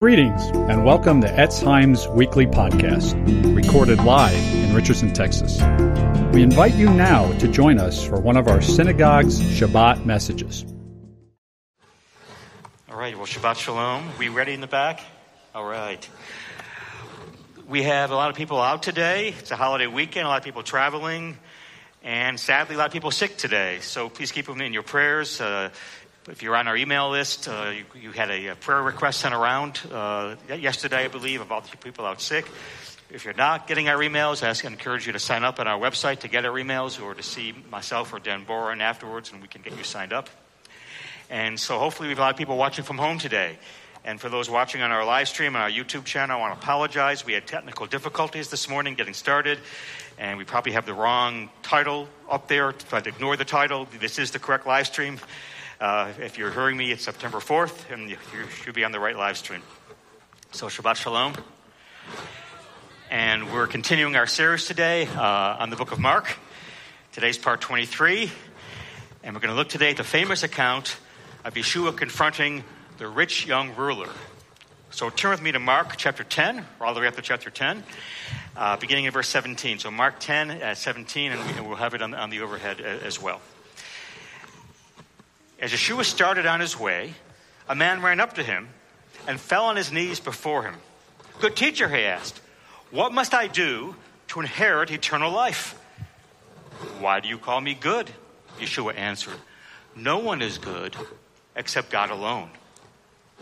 Greetings and welcome to Etz Chaim's weekly podcast, recorded live in Richardson, Texas. We invite you now to join us for one of our synagogue's Shabbat messages. All right, well, Shabbat Shalom. We ready in the back? All right. We have a lot of people out today. It's a holiday weekend, a lot of people traveling, and sadly, a lot of people sick today. So please keep them in your prayers. Uh, if you're on our email list, uh, you, you, had a, a, prayer request sent around uh, yesterday, I believe, about people out sick. If you're not getting our emails, I encourage you to sign up on our website to get our emails or to see myself or Dan Boren afterwards, and we can get you signed up. And so hopefully we have a lot of people watching from home today. And for those watching on our live stream on our YouTube channel, I want to apologize. We had technical difficulties this morning getting started, and we probably have the wrong title up there. But ignore the title. This is the correct live stream. Uh, if you're hearing me, it's September 4th, and you, should be on the right live stream. So, Shabbat Shalom. And we're continuing our series today uh, on the book of Mark. Today's part 23. And we're going to look today at the famous account of Yeshua confronting the rich young ruler. So turn with me to Mark chapter 10, or all the way up to chapter 10, uh, beginning in verse 17. So Mark 10 at 17, and we'll have it on, on the overhead as well. As Yeshua started on his way, a man ran up to him and fell on his knees before him. Good teacher, he asked, what must I do to inherit eternal life? Why do you call me good? Yeshua answered, No one is good except God alone.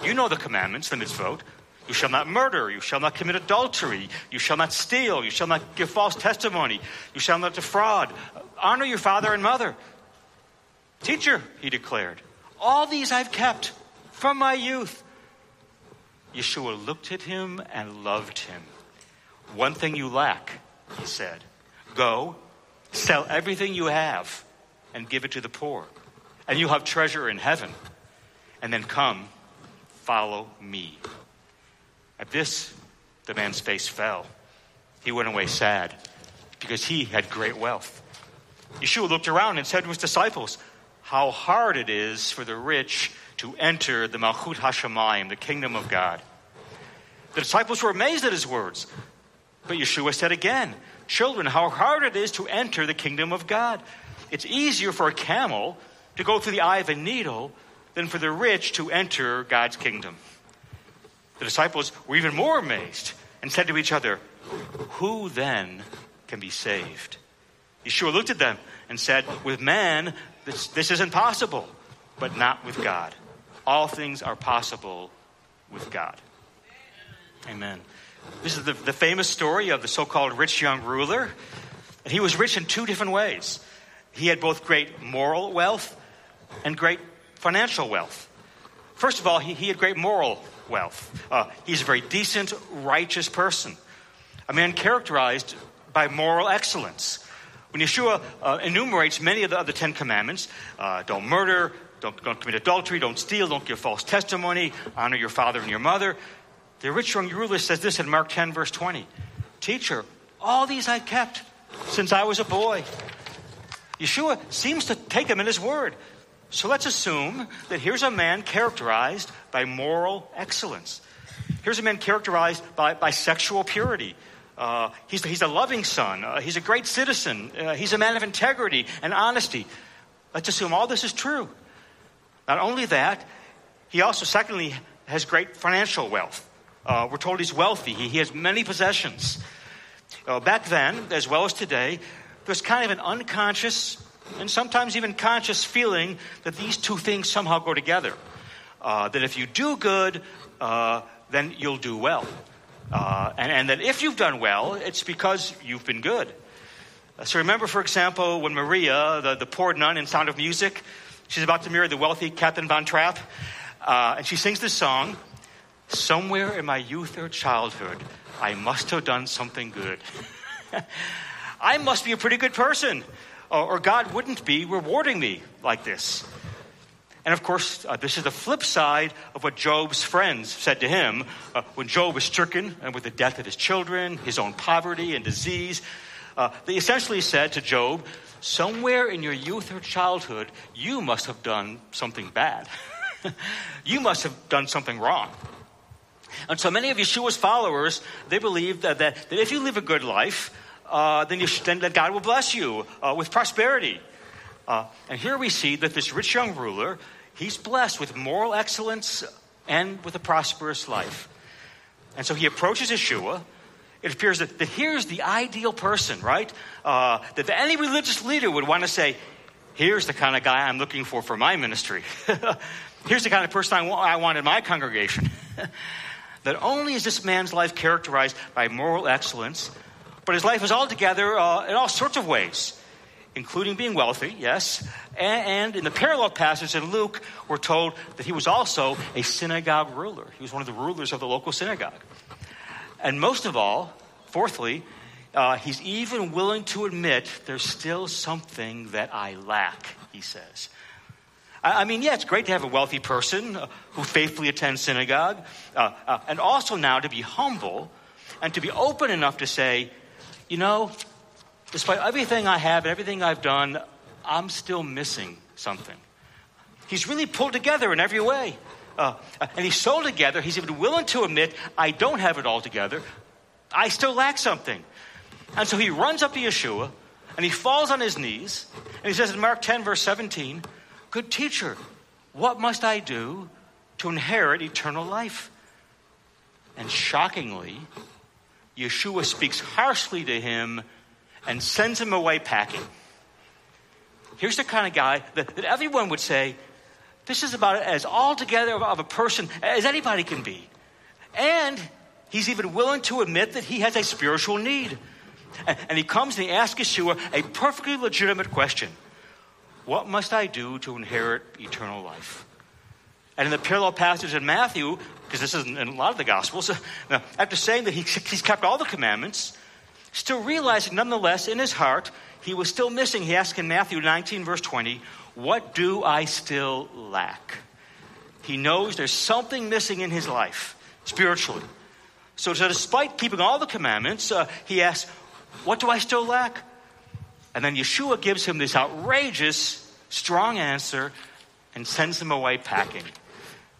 You know the commandments, the mitzvot. You shall not murder. You shall not commit adultery. You shall not steal. You shall not give false testimony. You shall not defraud. Honor your father and mother. Teacher, he declared, all these I've kept from my youth. Yeshua looked at him and loved him. One thing you lack, he said. Go, sell everything you have, and give it to the poor, and you'll have treasure in heaven. And then come, follow me. At this, the man's face fell. He went away sad because he had great wealth. Yeshua looked around and said to his disciples, how hard it is for the rich to enter the Malchut Hashemayim, the kingdom of God. The disciples were amazed at his words. But Yeshua said again, Children, how hard it is to enter the kingdom of God. It's easier for a camel to go through the eye of a needle than for the rich to enter God's kingdom. The disciples were even more amazed and said to each other, Who then can be saved? Yeshua looked at them and said, With man, this, this isn't possible, but not with God. All things are possible with God. Amen. This is the, the famous story of the so called rich young ruler. And he was rich in two different ways. He had both great moral wealth and great financial wealth. First of all, he, he had great moral wealth. Uh, he's a very decent, righteous person, a man characterized by moral excellence. When Yeshua uh, enumerates many of the other Ten Commandments, uh, don't murder, don't, don't commit adultery, don't steal, don't give false testimony, honor your father and your mother. The rich young ruler says this in Mark 10, verse 20 Teacher, all these I kept since I was a boy. Yeshua seems to take him in his word. So let's assume that here's a man characterized by moral excellence. Here's a man characterized by, by sexual purity, uh, he's, he's a loving son. Uh, he's a great citizen. Uh, he's a man of integrity and honesty. Let's assume all this is true. Not only that, he also, secondly, has great financial wealth. Uh, we're told he's wealthy, he, he has many possessions. Uh, back then, as well as today, there's kind of an unconscious and sometimes even conscious feeling that these two things somehow go together. That if you do good, then you'll do well. Uh, and, and that if you've done well, it's because you've been good. Uh, so remember, for example, when Maria, the, the poor nun in Sound of Music, she's about to marry the wealthy Captain Von Trapp, uh, and she sings this song Somewhere in my youth or childhood, I must have done something good. I must be a pretty good person, or, or God wouldn't be rewarding me like this. And of course, uh, this is the flip side of what Job's friends said to him uh, when Job was stricken and with the death of his children, his own poverty and disease. Uh, they essentially said to Job, Somewhere in your youth or childhood, you must have done something bad. you must have done something wrong. And so many of Yeshua's followers, they believe that, that, that if you live a good life, uh, then, you, then that God will bless you uh, with prosperity. Uh, and here we see that this rich young ruler, he's blessed with moral excellence and with a prosperous life. And so he approaches Yeshua. It appears that, that here's the ideal person, right? Uh, that any religious leader would want to say, here's the kind of guy I'm looking for for my ministry. here's the kind of person I want, I want in my congregation. Not only is this man's life characterized by moral excellence, but his life is altogether uh, in all sorts of ways, including being wealthy, yes. And, and in the parallel passage in Luke, we're told that he was also a synagogue ruler. He was one of the rulers of the local synagogue. And most of all, fourthly, uh, he's even willing to admit there's still something that I lack, he says. I mean, yeah, it's great to have a wealthy person uh, who faithfully attends synagogue, uh, uh, and also now to be humble and to be open enough to say, you know, despite everything I have and everything I've done, I'm still missing something. He's really pulled together in every way. Uh, and he's so together, he's even willing to admit, I don't have it all together. I still lack something. And so he runs up to Yeshua and he falls on his knees and he says in Mark 10, verse 17, Good teacher, what must I do to inherit eternal life? And shockingly, Yeshua speaks harshly to him and sends him away packing. Here's the kind of guy that, that everyone would say, this is about as altogether of a person as anybody can be. And he's even willing to admit that he has a spiritual need. And, he comes and he asks Yeshua a perfectly legitimate question what must I do to inherit eternal life? And in the parallel passage in Matthew, because this isn't in a lot of the Gospels, after saying that he, he's kept all the commandments, still realizing nonetheless in his heart he was still missing. He asked in Matthew 19, verse 20, What do I still lack? He knows there's something missing in his life, spiritually. So, so despite keeping all the commandments, uh, he asks, What do I still lack? And then Yeshua gives him this outrageous, strong answer and sends him away packing.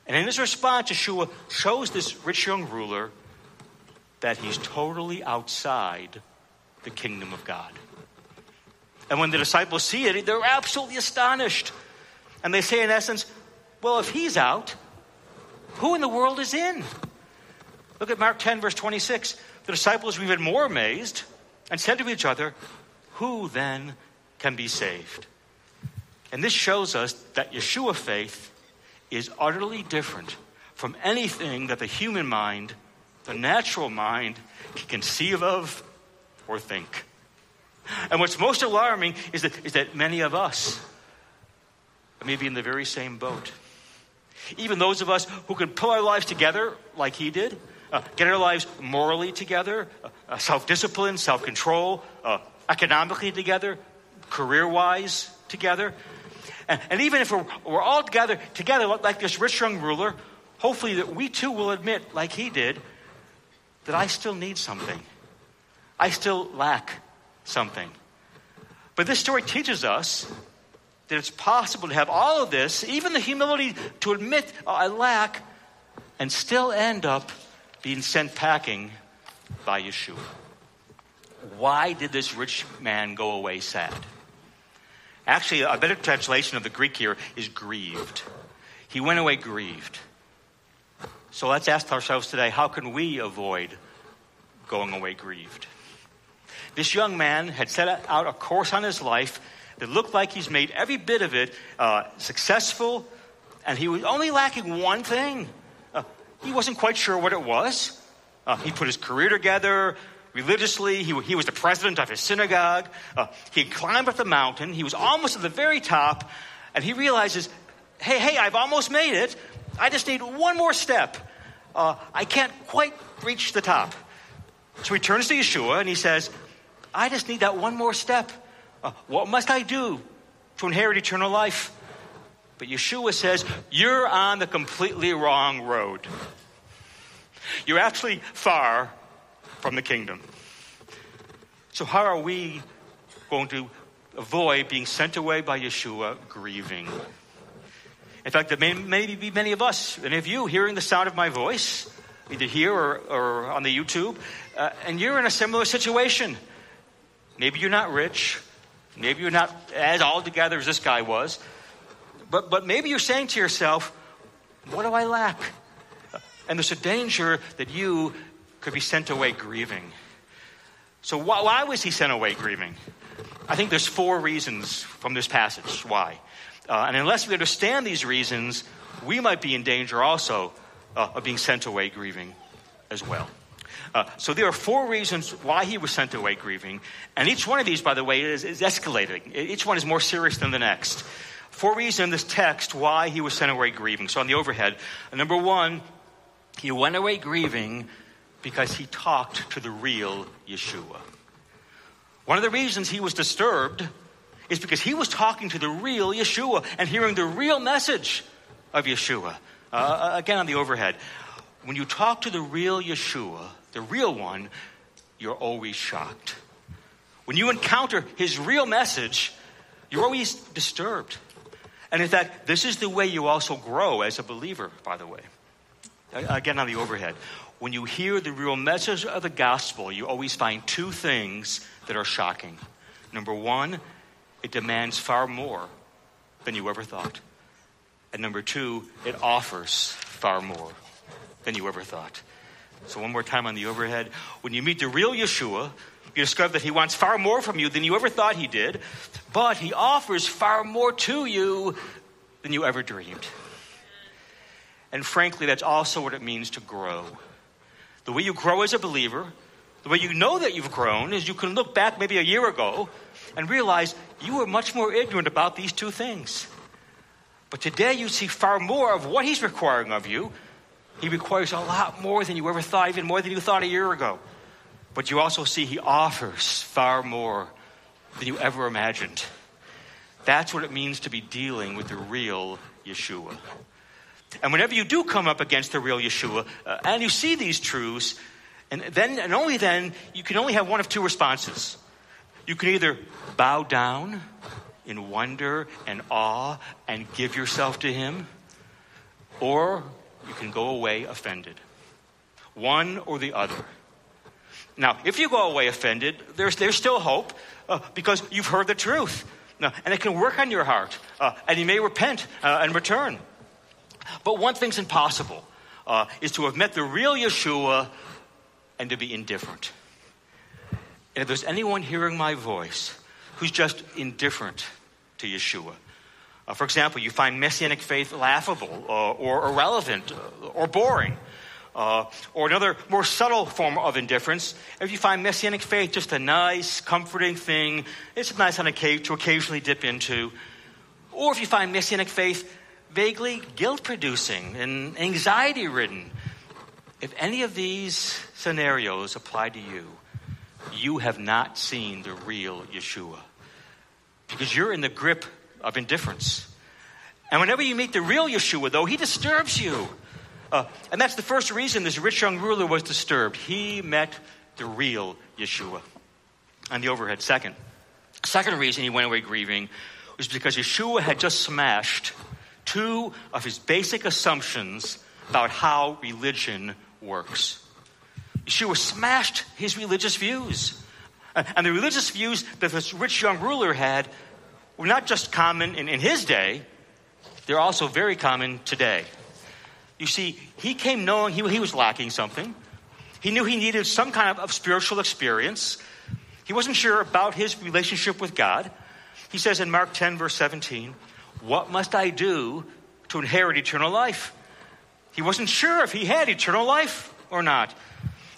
And in his response, Yeshua shows this rich young ruler that he's totally outside the kingdom of God. And when the disciples see it, they're absolutely astonished. And they say, in essence, well, if he's out, who in the world is in? Look at Mark 10, verse 26. The disciples were even more amazed and said to each other, who then can be saved? And this shows us that Yeshua faith is utterly different from anything that the human mind, the natural mind, can conceive of or think. And what's most alarming is that, is that many of us may be in the very same boat. Even those of us who can pull our lives together like he did, uh, get our lives morally together, uh, uh self discipline, self control, uh, economically together, career wise together. And, and, even if we're, we're all together, together like this rich young ruler, hopefully that we too will admit, like he did, that I still need something. I still lack something. But this story teaches us that it's possible to have all of this, even the humility to admit oh, I lack, and still end up being sent packing by Yeshua. Why did this rich man go away sad? Actually, a better translation of the Greek here is grieved. He went away grieved. So let's ask ourselves today how can we avoid going away grieved? This young man had set out a course on his life that looked like he's made every bit of it uh, successful, and he was only lacking one thing. Uh, he wasn't quite sure what it was. Uh, he put his career together, religiously. He, he was the president of his synagogue. Uh, he climbed up the mountain. He was almost at the very top. And he realizes, hey, hey, I've almost made it. I just need one more step. Uh, I can't quite reach the top. So he turns to Yeshua and he says, I just need that one more step. Uh, what must I do to inherit eternal life? But Yeshua says, You're on the completely wrong road. You're actually far from the kingdom. So, how are we going to avoid being sent away by Yeshua grieving? In fact, there may, may be many of us, many of you, hearing the sound of my voice, either here or, or on the YouTube, uh, and you're in a similar situation. Maybe you're not rich. Maybe you're not as all together as this guy was. But, but maybe you're saying to yourself, What do I lack? And there's a danger that you could be sent away grieving. So, why, why was he sent away grieving? I think there's four reasons from this passage why. Uh, and unless we understand these reasons, we might be in danger also uh, of being sent away grieving as well. Uh, so there are four reasons why he was sent away grieving, and each one of these, by the way, is, is escalating. Each one is more serious than the next. Four reasons in this text why he was sent away grieving. So on the overhead, number one, he went away grieving because he talked to the real Yeshua. One of the reasons he was disturbed is because he was talking to the real Yeshua and hearing the real message of Yeshua. Uh, uh, again, on the overhead, when you talk to the real Yeshua, the real one, you're always shocked. When you encounter his real message, you're always disturbed. And in fact, this is the way you also grow as a believer, by the way. Again, on the overhead. When you hear the real message of the gospel, you always find two things that are shocking. Number one, it demands far more than you ever thought. And number two, it offers far more than you ever thought. So, one more time on the overhead. When you meet the real Yeshua, you discover that he wants far more from you than you ever thought he did, but he offers far more to you than you ever dreamed. And frankly, that's also what it means to grow. The way you grow as a believer, the way you know that you've grown, is you can look back maybe a year ago and realize you were much more ignorant about these two things. But today you see far more of what he's requiring of you. He requires a lot more than you ever thought, even more than you thought a year ago. But you also see he offers far more than you ever imagined. That's what it means to be dealing with the real Yeshua. And whenever you do come up against the real Yeshua uh, and you see these truths, and then and only then you can only have one of two responses. You can either bow down in wonder and awe and give yourself to him, or you can go away offended. One or the other. Now, if you go away offended, there's, there's still hope uh, because you've heard the truth. Now, and it can work on your heart, uh, and you may repent uh, and return. But one thing's impossible uh, is to have met the real Yeshua and to be indifferent. And if there's anyone hearing my voice who's just indifferent to Yeshua, uh, for example, you find messianic faith laughable uh, or irrelevant uh, or boring. Uh, or another more subtle form of indifference, if you find messianic faith just a nice, comforting thing, it's a nice on a cave to occasionally dip into. Or if you find messianic faith vaguely guilt producing and anxiety ridden. If any of these scenarios apply to you, you have not seen the real Yeshua because you're in the grip of indifference. And whenever you meet the real Yeshua, though, he disturbs you. Uh, and that's the first reason this rich young ruler was disturbed. He met the real Yeshua. On the overhead, second. Second reason he went away grieving was because Yeshua had just smashed two of his basic assumptions about how religion works. Yeshua smashed his religious views. And the religious views that this rich young ruler had were not just common in, in his day, they're also very common today. You see, he came knowing he, he was lacking something. He knew he needed some kind of, of spiritual experience. He wasn't sure about his relationship with God. He says in Mark 10, verse 17, what must I do to inherit eternal life? He wasn't sure if he had eternal life or not.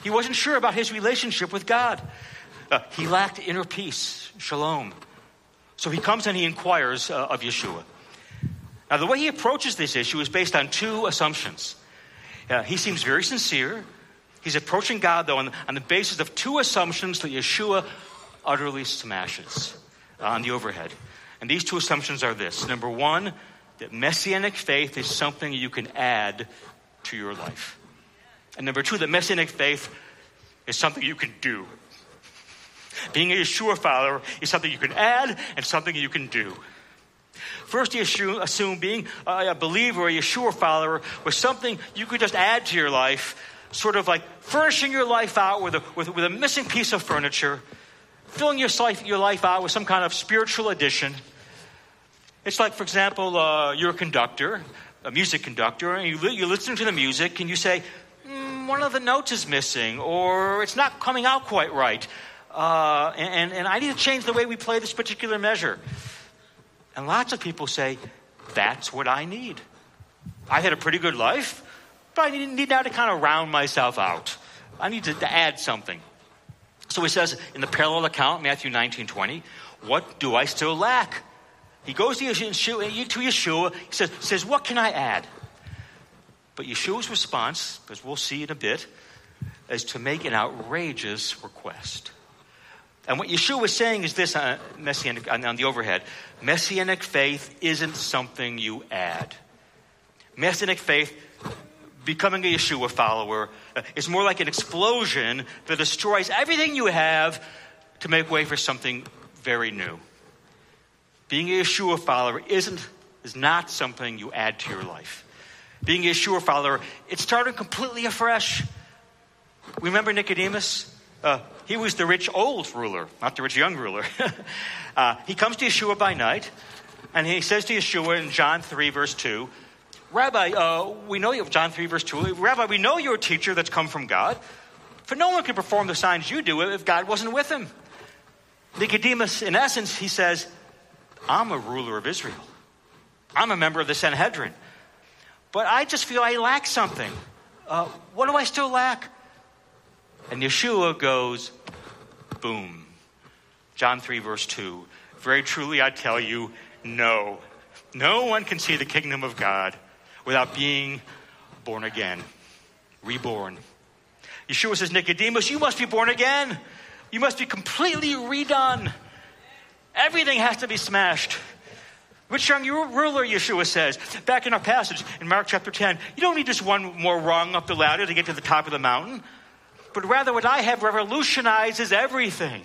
He wasn't sure about his relationship with God. Uh, he lacked inner peace, shalom. So he comes and he inquires uh, of Yeshua. Now, the way he approaches this issue is based on two assumptions. Uh, he seems very sincere. He's approaching God, though, on, on, the basis of two assumptions that Yeshua utterly smashes on the overhead. And these two assumptions are this number one, that messianic faith is something you can add to your life. And number two, that messianic faith is something you can do. Being a Yeshua follower is something you can add and something you can do. First, you assume being a believer, a Yeshua follower, was something you could just add to your life sort of like furnishing your life out with a, with, with a missing piece of furniture, filling your life, your life out with some kind of spiritual addition. It's like, for example, uh, you're a conductor, a music conductor, and you, you listen to the music and you say, mm, one of the notes is missing, or it's not coming out quite right. Uh, and, and I need to change the way we play this particular measure. And lots of people say, that's what I need. I had a pretty good life, but I need now to kind of round myself out. I need to, to add something. So he says in the parallel account, Matthew 19 20, what do I still lack? He goes to Yeshua, he says, says, What can I add? But Yeshua's response, as we'll see in a bit, is to make an outrageous request. And what Yeshua was saying is this on, uh, messianic, on, on the overhead Messianic faith isn't something you add. Messianic faith, becoming a Yeshua follower, uh, is more like an explosion that destroys everything you have to make way for something very new. Being a Yeshua follower isn't, is not something you add to your life. Being a Yeshua follower, it started completely afresh. Remember Nicodemus? Uh, he was the rich old ruler, not the rich young ruler. uh, he comes to Yeshua by night, and he says to Yeshua in John 3, verse 2, Rabbi, uh, we know you, John 3, verse 2, Rabbi, we know you're a teacher that's come from God, for no one could perform the signs you do if God wasn't with him. Nicodemus, in essence, he says, I'm a ruler of Israel. I'm a member of the Sanhedrin. But I just feel I lack something. Uh, what do I still lack? And Yeshua goes, boom. John 3, verse 2. Very truly I tell you, no. No one can see the kingdom of God without being born again, reborn. Yeshua says, Nicodemus, you must be born again. You must be completely redone. Everything has to be smashed. Which young ruler, Yeshua says, back in our passage in Mark chapter 10, you don't need just one more rung up the ladder to get to the top of the mountain, but rather what I have revolutionizes everything.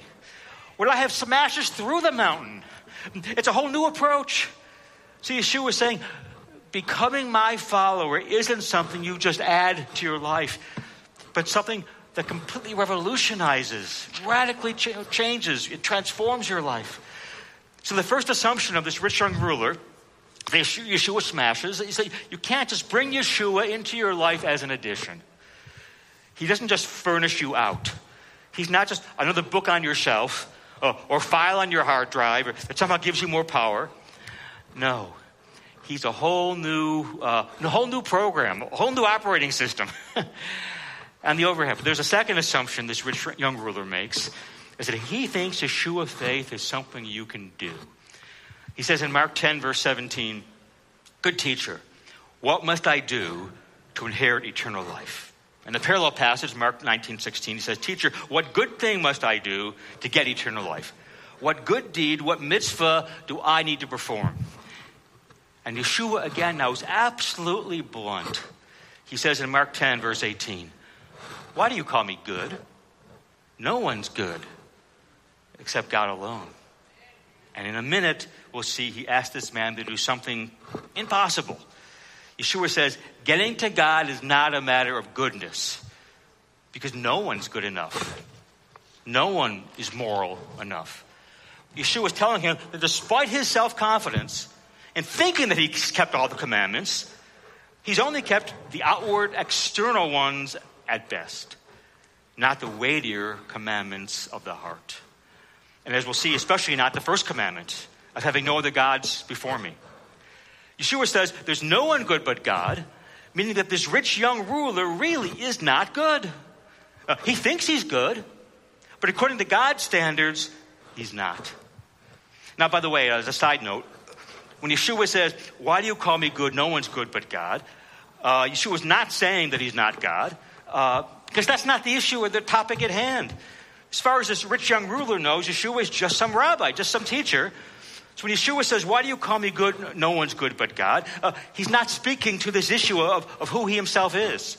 What I have smashes through the mountain. It's a whole new approach. See, Yeshua is saying, becoming my follower isn't something you just add to your life, but something that completely revolutionizes, radically ch- changes, it transforms your life. So the first assumption of this rich young ruler, Yeshua smashes, you say you can't just bring Yeshua into your life as an addition. He doesn't just furnish you out. He's not just another book on your shelf or, or file on your hard drive that somehow gives you more power. No, he's a whole new, uh, a whole new program, a whole new operating system. and the overhead. But there's a second assumption this rich young ruler makes is that he thinks Yeshua faith is something you can do. He says in Mark 10, verse 17, Good teacher, what must I do to inherit eternal life? In the parallel passage, Mark 19, 16, he says, Teacher, what good thing must I do to get eternal life? What good deed, what mitzvah do I need to perform? And Yeshua, again, now is absolutely blunt. He says in Mark 10, verse 18, Why do you call me good? No one's good except God alone. And in a minute, we'll see he asked this man to do something impossible. Yeshua says, getting to God is not a matter of goodness because no one's good enough. No one is moral enough. Yeshua is telling him that despite his self confidence and thinking that he's kept all the commandments, he's only kept the outward, external ones at best, not the weightier commandments of the heart. And as we'll see, especially not the first commandment of having no other gods before me. Yeshua says there's no one good but God, meaning that this rich young ruler really is not good. Uh, he thinks he's good, but according to God's standards, he's not. Now, by the way, as a side note, when Yeshua says, Why do you call me good? No one's good but God, uh, Yeshua is not saying that he's not God, uh, because that's not the issue or the topic at hand. As far as this rich young ruler knows, Yeshua is just some rabbi, just some teacher. So when Yeshua says, Why do you call me good? No one's good but God. Uh, he's not speaking to this issue of, of who he himself is.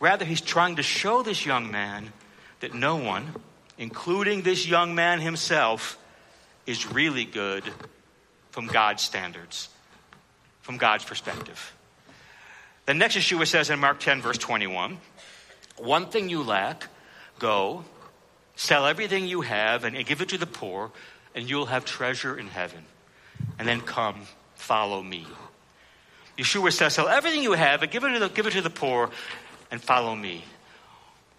Rather, he's trying to show this young man that no one, including this young man himself, is really good from God's standards, from God's perspective. The next Yeshua says in Mark 10, verse 21, One thing you lack, go, sell everything you have and give it to the poor, and you'll have treasure in heaven. And then come, follow me. Yeshua says, sell everything you have and give it to the, give it to the poor, and follow me.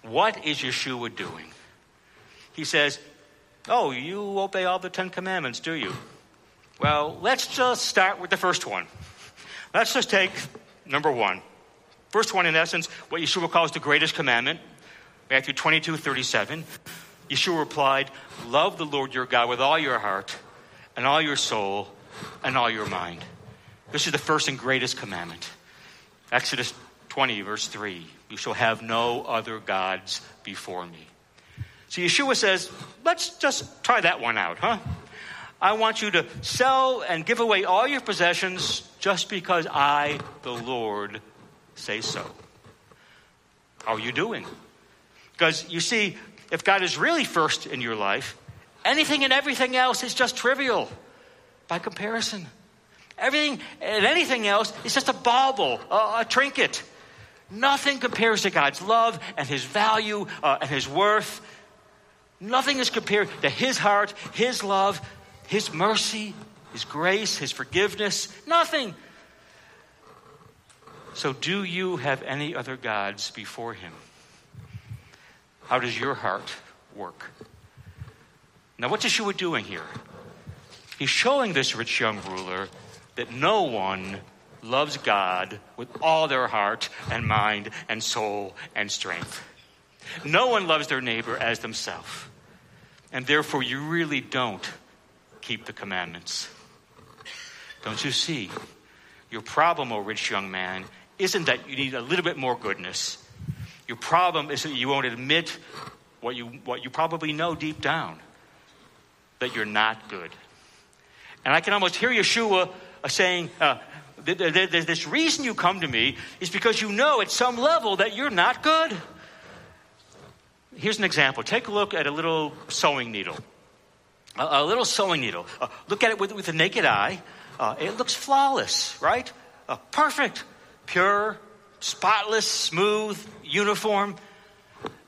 What is Yeshua doing? He says, Oh, you obey all the Ten Commandments, do you? Well, let's just start with the first one. Let's just take number one. First one, in essence, what Yeshua calls the greatest commandment, Matthew 22 37. Yeshua replied, Love the Lord your God with all your heart, and all your soul, and all your mind. This is the first and greatest commandment. Exodus 20, verse 3 You shall have no other gods before me. So Yeshua says, let's just try that one out, huh? I want you to sell and give away all your possessions just because I, the Lord, say so. How are you doing? Because you see, if God is really first in your life, anything and everything else is just trivial by comparison. Everything and anything else is just a bauble, a, a trinket. Nothing compares to God's love and His value uh, and His worth. Nothing is compared to His heart, His love, His mercy, His grace, His forgiveness. Nothing. So, do you have any other gods before Him? How does your heart work? Now, what's Yeshua doing here? He's showing this rich young ruler that no one loves God with all their heart and mind and soul and strength. No one loves their neighbor as themselves. And therefore, you really don't keep the commandments. Don't you see? Your problem, O oh rich young man, isn't that you need a little bit more goodness. Your problem is that you won't admit what you, what you probably know deep down that you're not good. And I can almost hear Yeshua saying, uh, this reason you come to me is because you know at some level that you're not good. Here's an example. Take a look at a little sewing needle. A, a little sewing needle. Uh, look at it with, with the naked eye. Uh, it looks flawless, right? Uh, perfect, pure, spotless, smooth, uniform.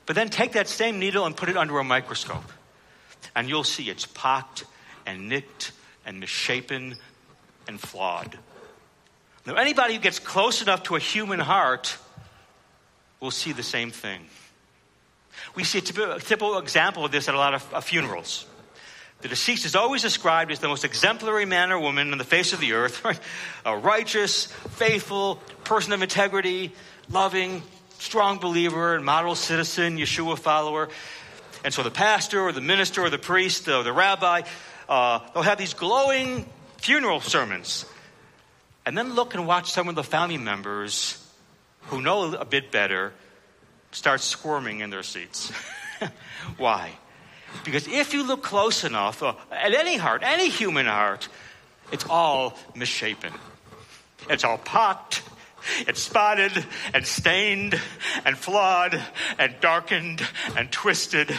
But then take that same needle and put it under a microscope. And you'll see it's pocked and nicked and misshapen and flawed. Now, anybody who gets close enough to a human heart will see the same thing. We see a typical example of this at a lot of, funerals. The deceased is always described as the most exemplary man or woman on the face of the earth, right? a righteous, faithful, person of integrity, loving, strong believer, and model citizen, Yeshua follower. And so the pastor or the minister or the priest or the rabbi, uh, they'll have these glowing funeral sermons. And then look and watch some of the family members who know a bit better start squirming in their seats. Why? Because if you look close enough uh, at any heart, any human heart, it's all misshapen. It's all pocked, it's spotted and stained and flawed and darkened and twisted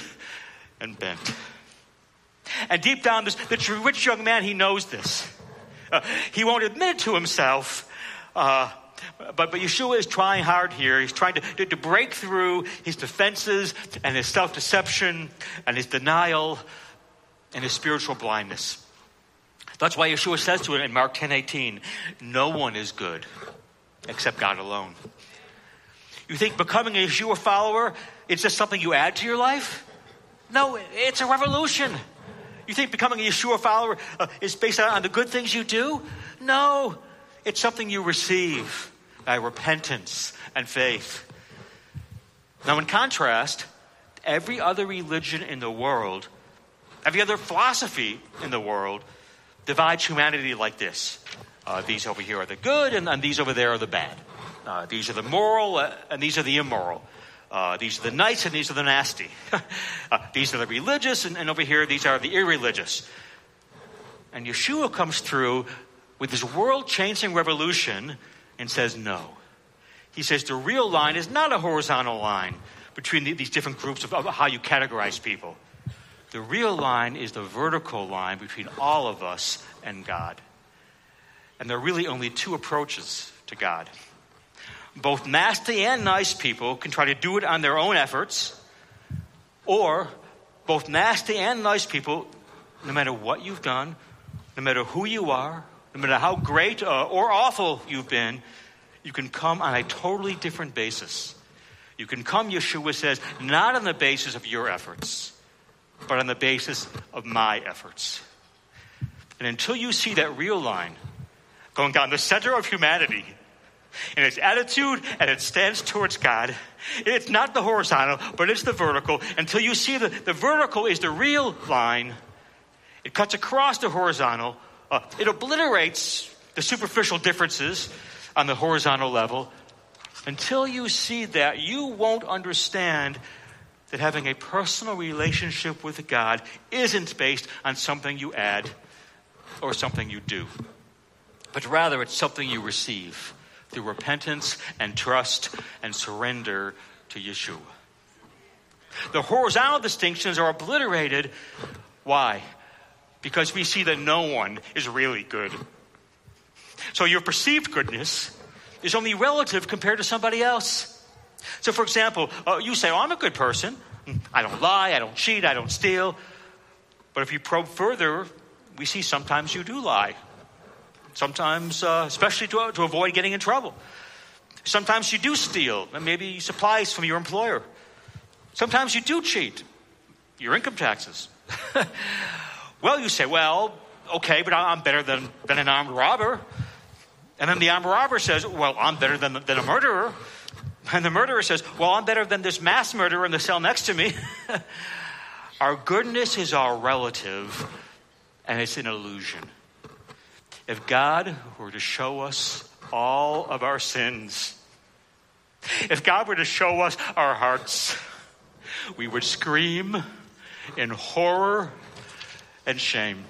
and bent. And deep down, this, the rich young man, he knows this. Uh, he won't admit it to himself. Uh, but, but Yeshua is trying hard here. He's trying to, to, to break through his defenses and his self deception and his denial and his spiritual blindness. That's why Yeshua says to him in Mark 10 18, No one is good except God alone. You think becoming a Yeshua follower is just something you add to your life? No, it's a revolution. You think becoming a Yeshua follower uh, is based on the good things you do? No, it's something you receive by repentance and faith. Now, in contrast, every other religion in the world, every other philosophy in the world, divides humanity like this. Uh, these over here are the good, and, and, these over there are the bad. Uh, these are the moral, uh, and these are the immoral. Uh, these are the nice and these are the nasty. uh, these are the religious, and, and over here, these are the irreligious. And Yeshua comes through with this world changing revolution and says no. He says the real line is not a horizontal line between the, these different groups of, of how you categorize people. The real line is the vertical line between all of us and God. And there are really only two approaches to God. Both nasty and nice people can try to do it on their own efforts, or both nasty and nice people, no matter what you've done, no matter who you are, no matter how great uh, or awful you've been, you can come on a totally different basis. You can come, Yeshua says, not on the basis of your efforts, but on the basis of my efforts. And until you see that real line going down the center of humanity, in its attitude and its stance towards God. It's not the horizontal, but it's the vertical. Until you see the, the vertical is the real line, it cuts across the horizontal. Uh, it obliterates the superficial differences on the horizontal level. Until you see that, you won't understand that having a personal relationship with God isn't based on something you add or something you do, but rather it's something you receive through repentance and trust and surrender to Yeshua. The horizontal distinctions are obliterated. Why? Because we see that no one is really good. So your perceived goodness is only relative compared to somebody else. So, for example, uh, you say, Oh, I'm a good person. I don't lie, I don't cheat, I don't steal. But if you probe further, we see sometimes you do lie. Sometimes, uh, especially to, to avoid getting in trouble. Sometimes you do steal, maybe supplies from your employer. Sometimes you do cheat, your income taxes. well, you say, well, okay, but I'm better than, than an armed robber. And then the armed robber says, well, I'm better than, than a murderer. And the murderer says, well, I'm better than this mass murderer in the cell next to me. our goodness is our relative, and it's an illusion. If God were to show us all of our sins, if God were to show us our hearts, we would scream in horror and shame.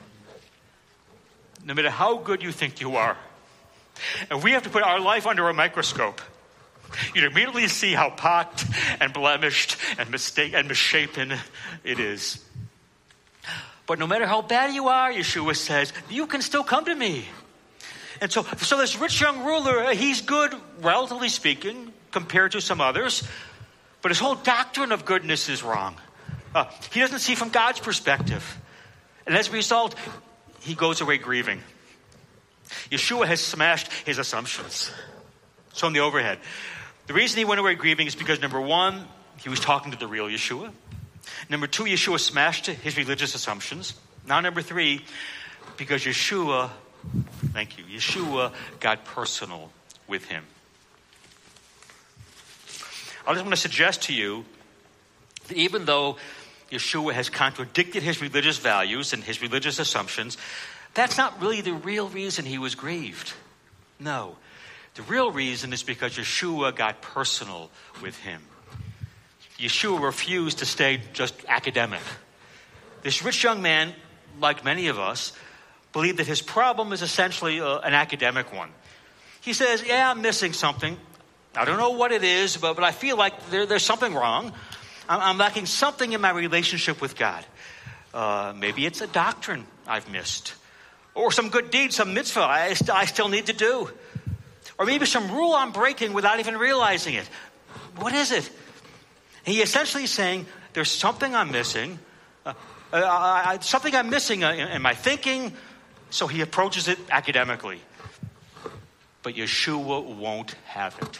No matter how good you think you are, and we have to put our life under a microscope, you'd immediately see how pocked and blemished and, mistake- and misshapen it is. But no matter how bad you are, Yeshua says, you can still come to me. And so, so this rich young ruler, uh, he's good, relatively speaking, compared to some others, but his whole doctrine of goodness is wrong. Uh, he doesn't see from God's perspective. And as a result, he goes away grieving. Yeshua has smashed his assumptions. So, in the overhead, the reason he went away grieving is because number one, he was talking to the real Yeshua. Number two, Yeshua smashed his religious assumptions. Now, number three, because Yeshua, thank you, Yeshua got personal with him. I just want to suggest to you that even though Yeshua has contradicted his religious values and his religious assumptions, that's not really the real reason he was grieved. No. The real reason is because Yeshua got personal with him. Yeshua refused to stay just academic. This rich young man, like many of us, believed that his problem is essentially uh, an academic one. He says, Yeah, I'm missing something. I don't know what it is, but, but I feel like there, there's something wrong. I'm, I'm, lacking something in my relationship with God. Uh, maybe it's a doctrine I've missed, or some good deed, some mitzvah I, I still need to do, or maybe some rule I'm breaking without even realizing it. What is it? He essentially is saying, There's something I'm missing, uh, uh, something I'm missing in, in my thinking. So he approaches it academically. But Yeshua won't have it.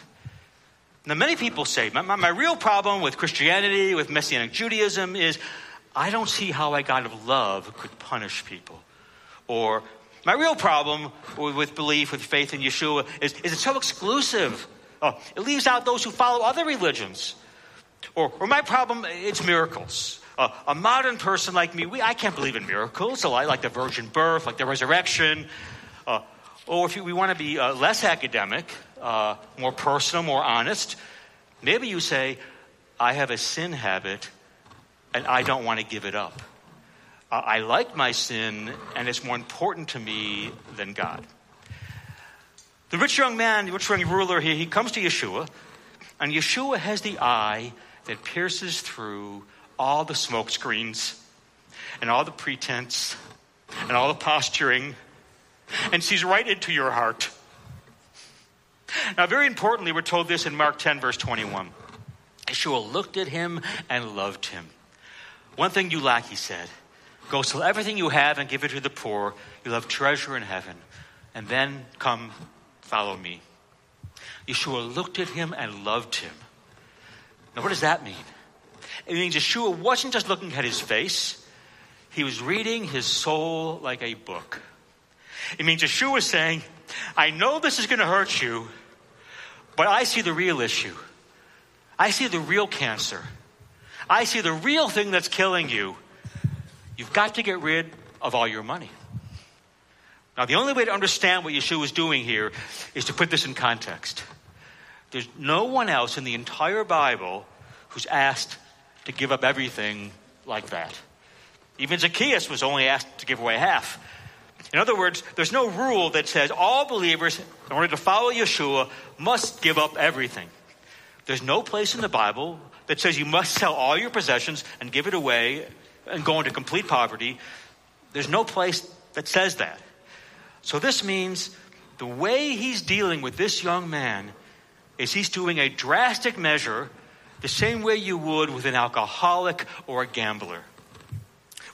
Now, many people say, my, my, my, real problem with Christianity, with Messianic Judaism, is I don't see how a God of love could punish people. Or my real problem with, belief, with faith in Yeshua, is, is it's so exclusive. Oh, it leaves out those who follow other religions. Or, or my problem, it's miracles. Uh, a modern person like me, we, I can't believe in miracles, so I like the virgin birth, like the resurrection. Uh, or if we want to be uh, less academic, uh, more personal, more honest, maybe you say, I have a sin habit and I don't want to give it up. I like my sin and it's more important to me than God. The rich young man, the rich young ruler, he, he comes to Yeshua, and Yeshua has the eye that pierces through all the smoke screens and all the pretense and all the posturing and sees right into your heart. Now, very importantly, we're told this in Mark 10, verse 21. Yeshua looked at him and loved him. One thing you lack, he said. Go sell everything you have and give it to the poor. You'll have treasure in heaven. And then come follow me. Yeshua looked at him and loved him. Now, what does that mean? It means Yeshua wasn't just looking at his face, he was reading his soul like a book. It means Yeshua was saying, I know this is going to hurt you, but I see the real issue. I see the real cancer. I see the real thing that's killing you. You've got to get rid of all your money. Now, the only way to understand what Yeshua is doing here is to put this in context. There's no one else in the entire Bible who's asked to give up everything like that. Even Zacchaeus was only asked to give away half. In other words, there's no rule that says all believers, in order to follow Yeshua, must give up everything. There's no place in the Bible that says you must sell all your possessions and give it away and go into complete poverty. There's no place that says that. So this means the way he's dealing with this young man is he's doing a drastic measure the same way you would with an alcoholic or a gambler.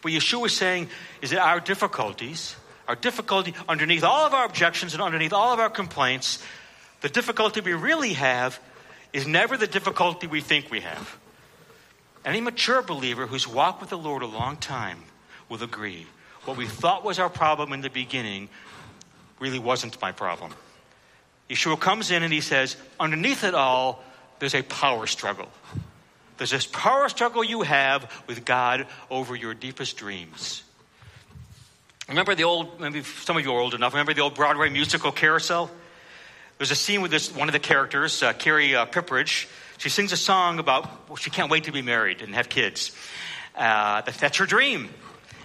What Yeshua is saying is that our difficulties, our difficulty underneath all of our objections and underneath all of our complaints, the difficulty we really have is never the difficulty we think we have. Any mature believer who's walked with the Lord a long time will agree. What we thought was our problem in the beginning really wasn't my problem. Yeshua comes in and he says, underneath it all, there's a power struggle. There's this power struggle you have with God over your deepest dreams. Remember the old, maybe some of you are old enough, remember the old Broadway musical Carousel? There's a scene with this, one of the characters, uh, Carrie uh. She sings a song about well, she can't wait to be married and have kids. Uh, that, that's her dream.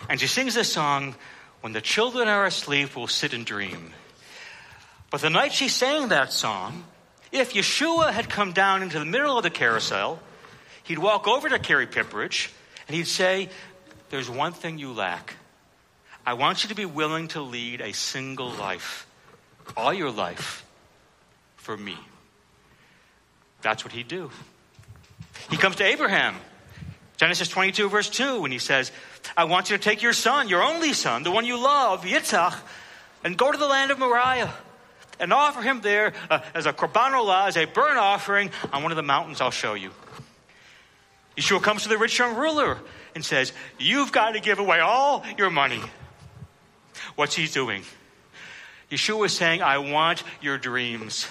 And she sings this song, When the children are asleep, we'll sit and dream. But the night she sang that song, if Yeshua had come down into the middle of the carousel, he'd walk over to Carrie Pipperidge and he'd say, There's one thing you lack. I want you to be willing to lead a single life, all your life, for me. That's what he'd do. He comes to Abraham, Genesis 22, verse 2, and he says, I want you to take your son, your only son, the one you love, Yitzhak, and go to the land of Moriah and offer him there uh, as a korban olah, as a burnt offering on one of the mountains I'll show you. Yeshua comes to the rich young ruler and says, You've got to give away all your money. What's he doing? Yeshua is saying, I want your dreams.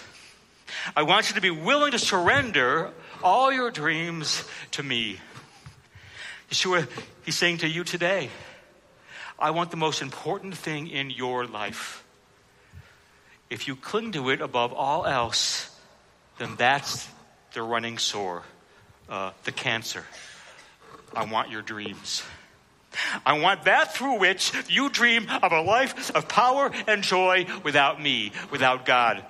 I want you to be willing to surrender all your dreams to me. Yeshua, he's saying to you today, I want the most important thing in your life if you cling to it above all else, then that's the running sore, uh, the cancer. I want your dreams. I want that through which you dream of a life of power and joy without me, without God.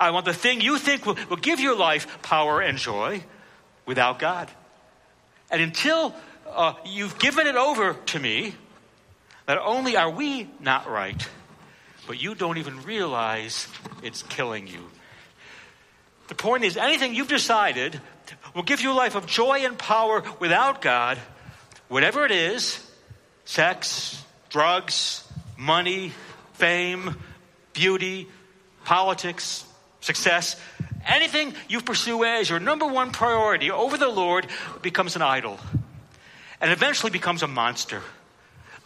I want the thing you think will, will give your life power and joy without God. And until uh, you've given it over to me, not only are we not right, but you don't even realize it's killing you. The point is, anything you've decided will give you a life of joy and power without God, whatever it is sex, drugs, money, fame, beauty, politics, success anything you pursue as your number one priority over the Lord becomes an idol and eventually becomes a monster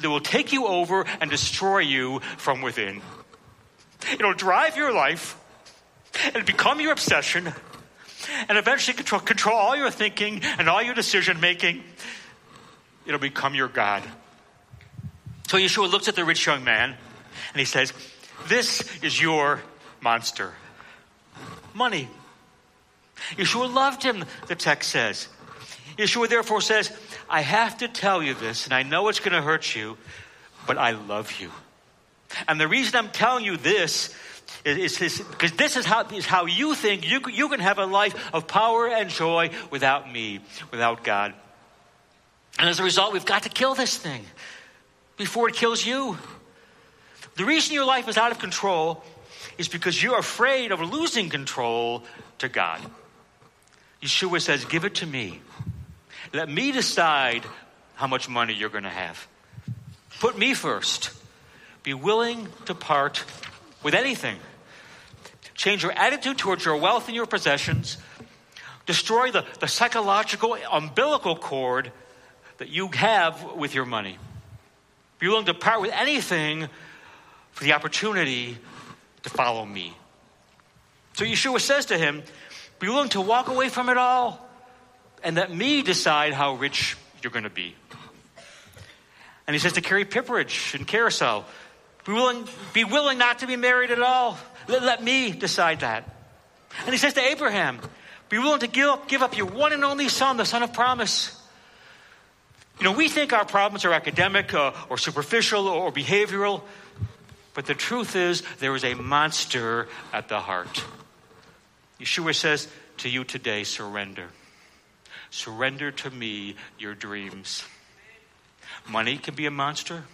that will take you over and destroy you from within. It'll drive your life and become your obsession and eventually control, control all your thinking and all your decision making. It'll become your God. So Yeshua looks at the rich young man and he says, This is your monster. Money. Yeshua loved him, the text says. Yeshua therefore says, I have to tell you this, and I know it's going to hurt you, but I love you. And the reason I'm telling you this is, is because this is how, is how you think you, you can have a life of power and joy without me, without God. And as a result, we've got to kill this thing before it kills you. The reason your life is out of control is because you're afraid of losing control to God. Yeshua says, Give it to me. Let me decide how much money you're going to have. Put me first. Be willing to part with anything. Change your attitude towards your wealth and your possessions. Destroy the, the psychological umbilical cord that you have with your money. Be willing to part with anything for the opportunity to follow me. So Yeshua says to him, Be willing to walk away from it all and let me decide how rich you're going to be. And he says to Carrie Pipperidge and Carousel, be willing, be willing not to be married at all. Let, let me decide that. And he says to Abraham, be willing to give up, give up your one and only son, the son of promise. You know, we think our problems are academic uh, or superficial or behavioral, but the truth is there is a monster at the heart. Yeshua says to you today, surrender. Surrender to me your dreams. Money can be a monster.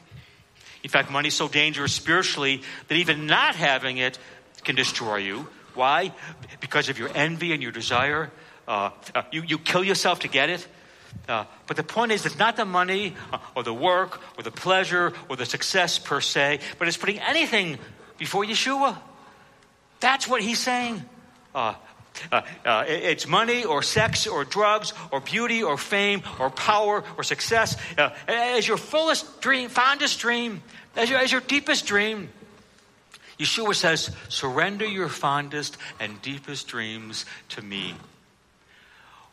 In fact, money is so dangerous spiritually that even not having it can destroy you. Why? Because of your envy and your desire. Uh, uh, you, you kill yourself to get it. Uh, but the point is, it's not the money uh, or the work or the pleasure or the success per se, but it's putting anything before Yeshua. That's what he's saying. Uh, uh, uh, it's money or sex or drugs or beauty or fame or power or success uh, as your fullest dream, fondest dream, as your, as your deepest dream. Yeshua says, surrender your fondest and deepest dreams to me.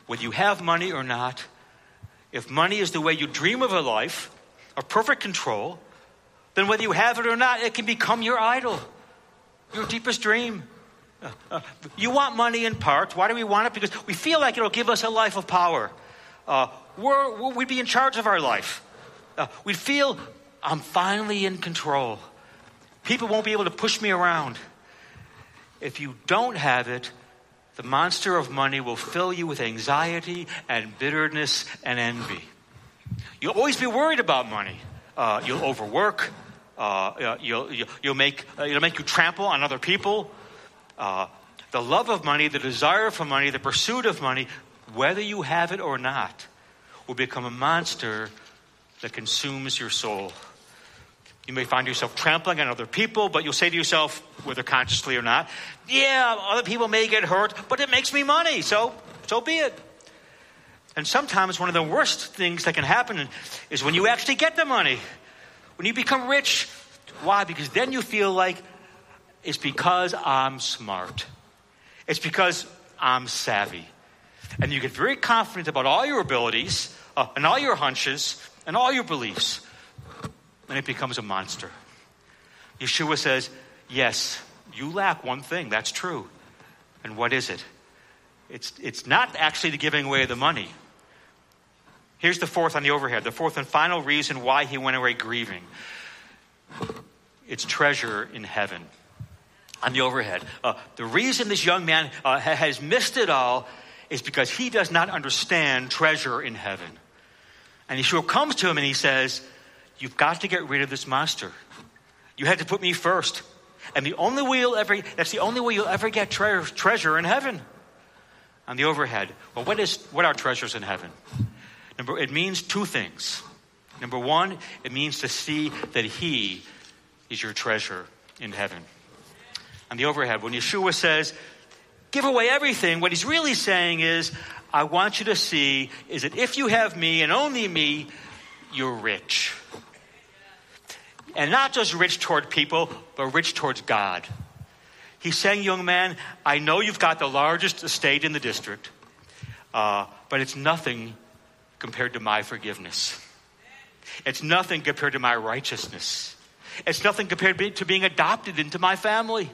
Whether you have money or not, if money is the way you dream of a life of perfect control, then whether you have it or not, it can become your idol, your deepest dream. You want money in part. Why do we want it? Because we feel like it'll give us a life of power. Uh, we would be in charge of our life. Uh, we'd feel, I'm finally in control. People won't be able to push me around. If you don't have it, the monster of money will fill you with anxiety and bitterness and envy. You'll always be worried about money. Uh, you'll overwork. Uh, you'll, you'll, you'll, make, it'll make you trample on other people uh, the love of money, the desire for money, the pursuit of money, whether you have it or not, will become a monster that consumes your soul. You may find yourself trampling on other people, but you'll say to yourself, whether consciously or not, yeah, other people may get hurt, but it makes me money, so so be it. And sometimes one of the worst things that can happen is when you actually get the money, when you become rich. Why? Because then you feel like it's because I'm smart. It's because I'm savvy. And you get very confident about all your abilities uh, and all your hunches and all your beliefs. And it becomes a monster. Yeshua says, Yes, you lack one thing. That's true. And what is it? It's, it's not actually the giving away of the money. Here's the fourth on the overhead, the fourth and final reason why he went away grieving it's treasure in heaven on the overhead. Uh, the reason this young man uh, has missed it all is because he does not understand treasure in heaven. And Yeshua comes to him and he says, You've got to get rid of this monster. You had to put me first. And the only way you'll ever, that's the only way you'll ever get tre- treasure in heaven. On the overhead. Well, what is, what are treasures in heaven? Number, it means two things. Number one, it means to see that he is your treasure in heaven on the overhead. When Yeshua says, give away everything, what he's really saying is, I want you to see is that if you have me and only me, you're rich. And not just rich toward people, but rich towards God. He's saying, young man, I know you've got the largest estate in the district, uh, but it's nothing compared to my forgiveness. It's nothing compared to my righteousness. It's nothing compared to being adopted into my family.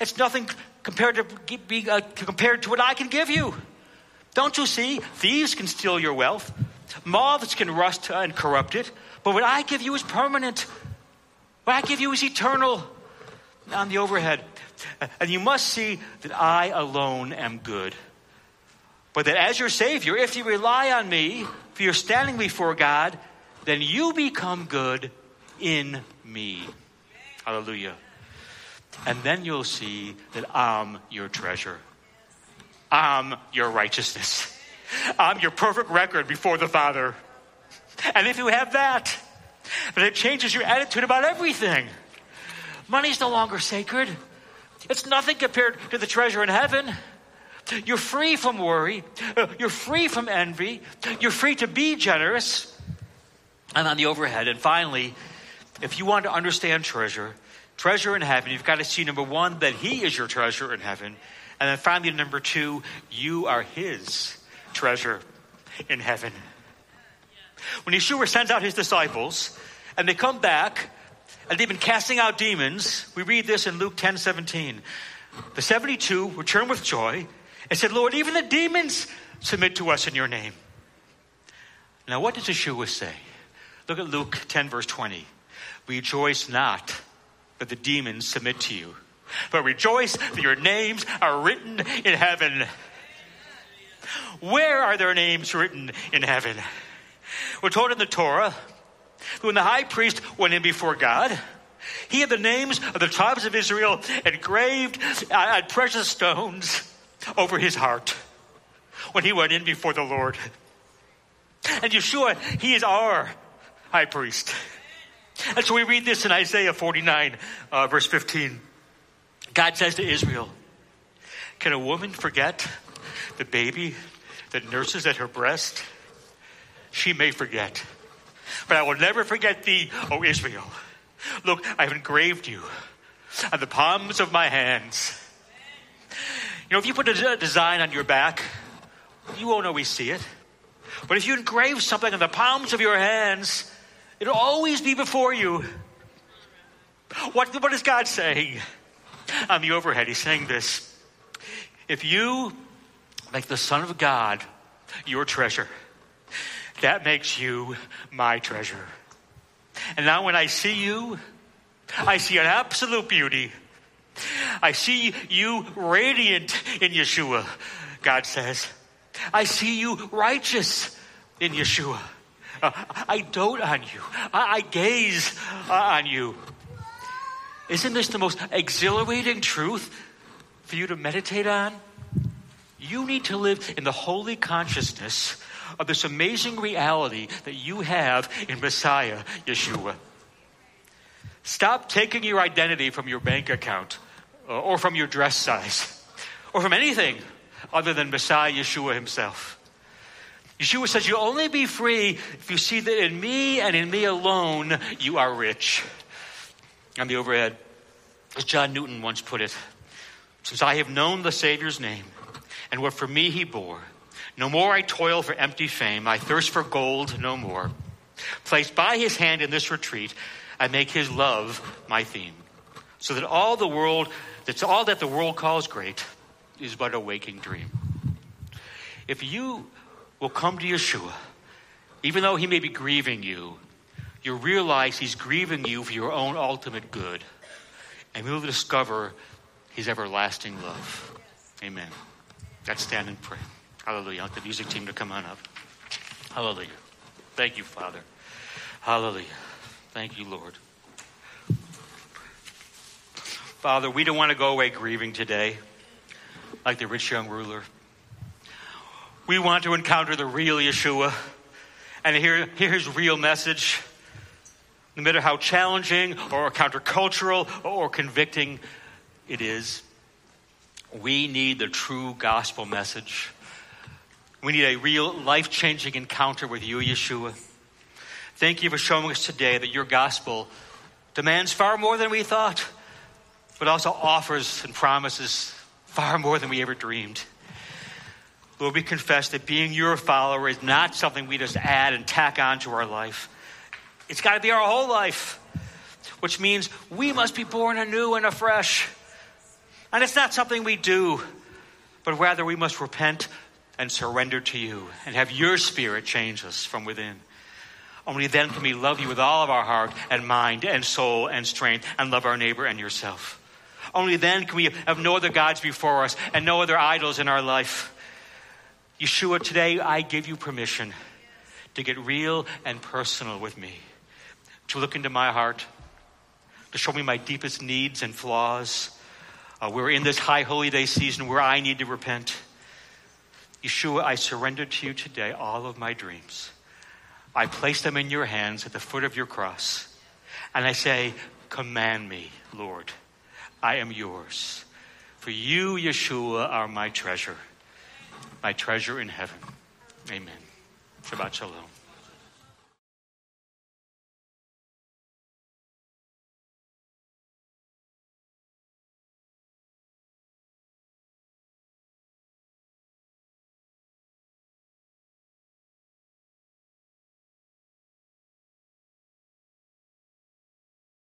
It's nothing compared to, be, uh, compared to what I can give you. Don't you see? Thieves can steal your wealth, moths can rust and corrupt it, but what I give you is permanent. What I give you is eternal. On the overhead. And you must see that I alone am good. But that as your Savior, if you rely on me, if you're standing before God, then you become good in me. Hallelujah. And then you'll see that I'm your treasure. I'm your righteousness. I'm your perfect record before the Father. And if you have that, then it changes your attitude about everything. Money's no longer sacred. It's nothing compared to the treasure in heaven. You're free from worry. You're free from envy. You're free to be generous. And on the overhead, and finally, if you want to understand treasure, treasure in heaven, you've got to see number one, that He is your treasure in heaven. And then finally, number two, you are His treasure in heaven. When Yeshua sends out His disciples, and they come back, and they've been casting out demons, we read this in Luke 10 17. The 72 returned with joy and said, Lord, even the demons submit to us in your name. Now, what does Yeshua say? Look at Luke 10, verse 20. Rejoice not that the demons submit to you, but rejoice that your names are written in heaven. Where are their names written in heaven? We're told in the Torah that when the high priest went in before God, he had the names of the tribes of Israel engraved on precious stones over his heart when he went in before the Lord. And Yeshua, he is our high priest. And so we read this in Isaiah 49, uh, verse 15. God says to Israel, Can a woman forget the baby nurses at her breast? She may forget. But I will never forget thee, O Israel. Look, I have engraved you on the palms of my hands. You know, if you put a design on your back, you won't always see it. But if you engrave something on the palms of your hands, it'll always be before you. What, what is God saying? On the overhead, he's saying this. If you make the Son of God your treasure, that makes you my treasure. And now when I see you, I see an absolute beauty I see you radiant in Yeshua, God says. I see you righteous in Yeshua. Uh, I dote on you. I, I gaze uh, on you. Isn't this the most exhilarating truth for you to meditate on? You need to live in the holy consciousness of this amazing reality that you have in Messiah, Yeshua. Stop taking your identity from your bank account uh, or from your dress size or from anything other than Messiah Yeshua himself. Yeshua says, You'll only be free if you see that in me and in me alone you are rich. On the overhead, as John Newton once put it, since I have known the Savior's name and what for me he bore, no more I toil for empty fame, I thirst for gold no more. Placed by his hand in this retreat, I make his love my theme, so that all the world that's all that the world calls great is but a waking dream. If you will come to Yeshua, even though he may be grieving you, you realize he's grieving you for your own ultimate good. And you'll discover his everlasting love. Amen. Let's stand and pray. Hallelujah. I want the music team to come on up. Hallelujah. Thank you, Father. Hallelujah. Thank you, Lord. Father, we don't want to go away grieving today like the rich young ruler. We want to encounter the real Yeshua and hear, hear his real message, no matter how challenging or countercultural or convicting it is. We need the true gospel message. We need a real life changing encounter with you, Yeshua. Thank you for showing us today that your gospel demands far more than we thought but also offers and promises far more than we ever dreamed. Lord, we confess that being your follower is not something we just add and tack on to our life. It's got to be our whole life, which means we must be born anew and afresh. And it's not something we do, but rather we must repent and surrender to you and have your spirit change us from within. Only then can we love you with all of our heart and mind and soul and strength and love our neighbor and yourself. Only then can we have no other gods before us and no other idols in our life. Yeshua, today I give you permission to get real and personal with me, to look into my heart, to show me my deepest needs and flaws. Uh, we're in this high holy day season where I need to repent. Yeshua, I surrender to you today all of my dreams. I place them in your hands at the foot of your cross. And I say, Command me, Lord. I am yours. For you, Yeshua, are my treasure, my treasure in heaven. Amen. Shabbat Shalom.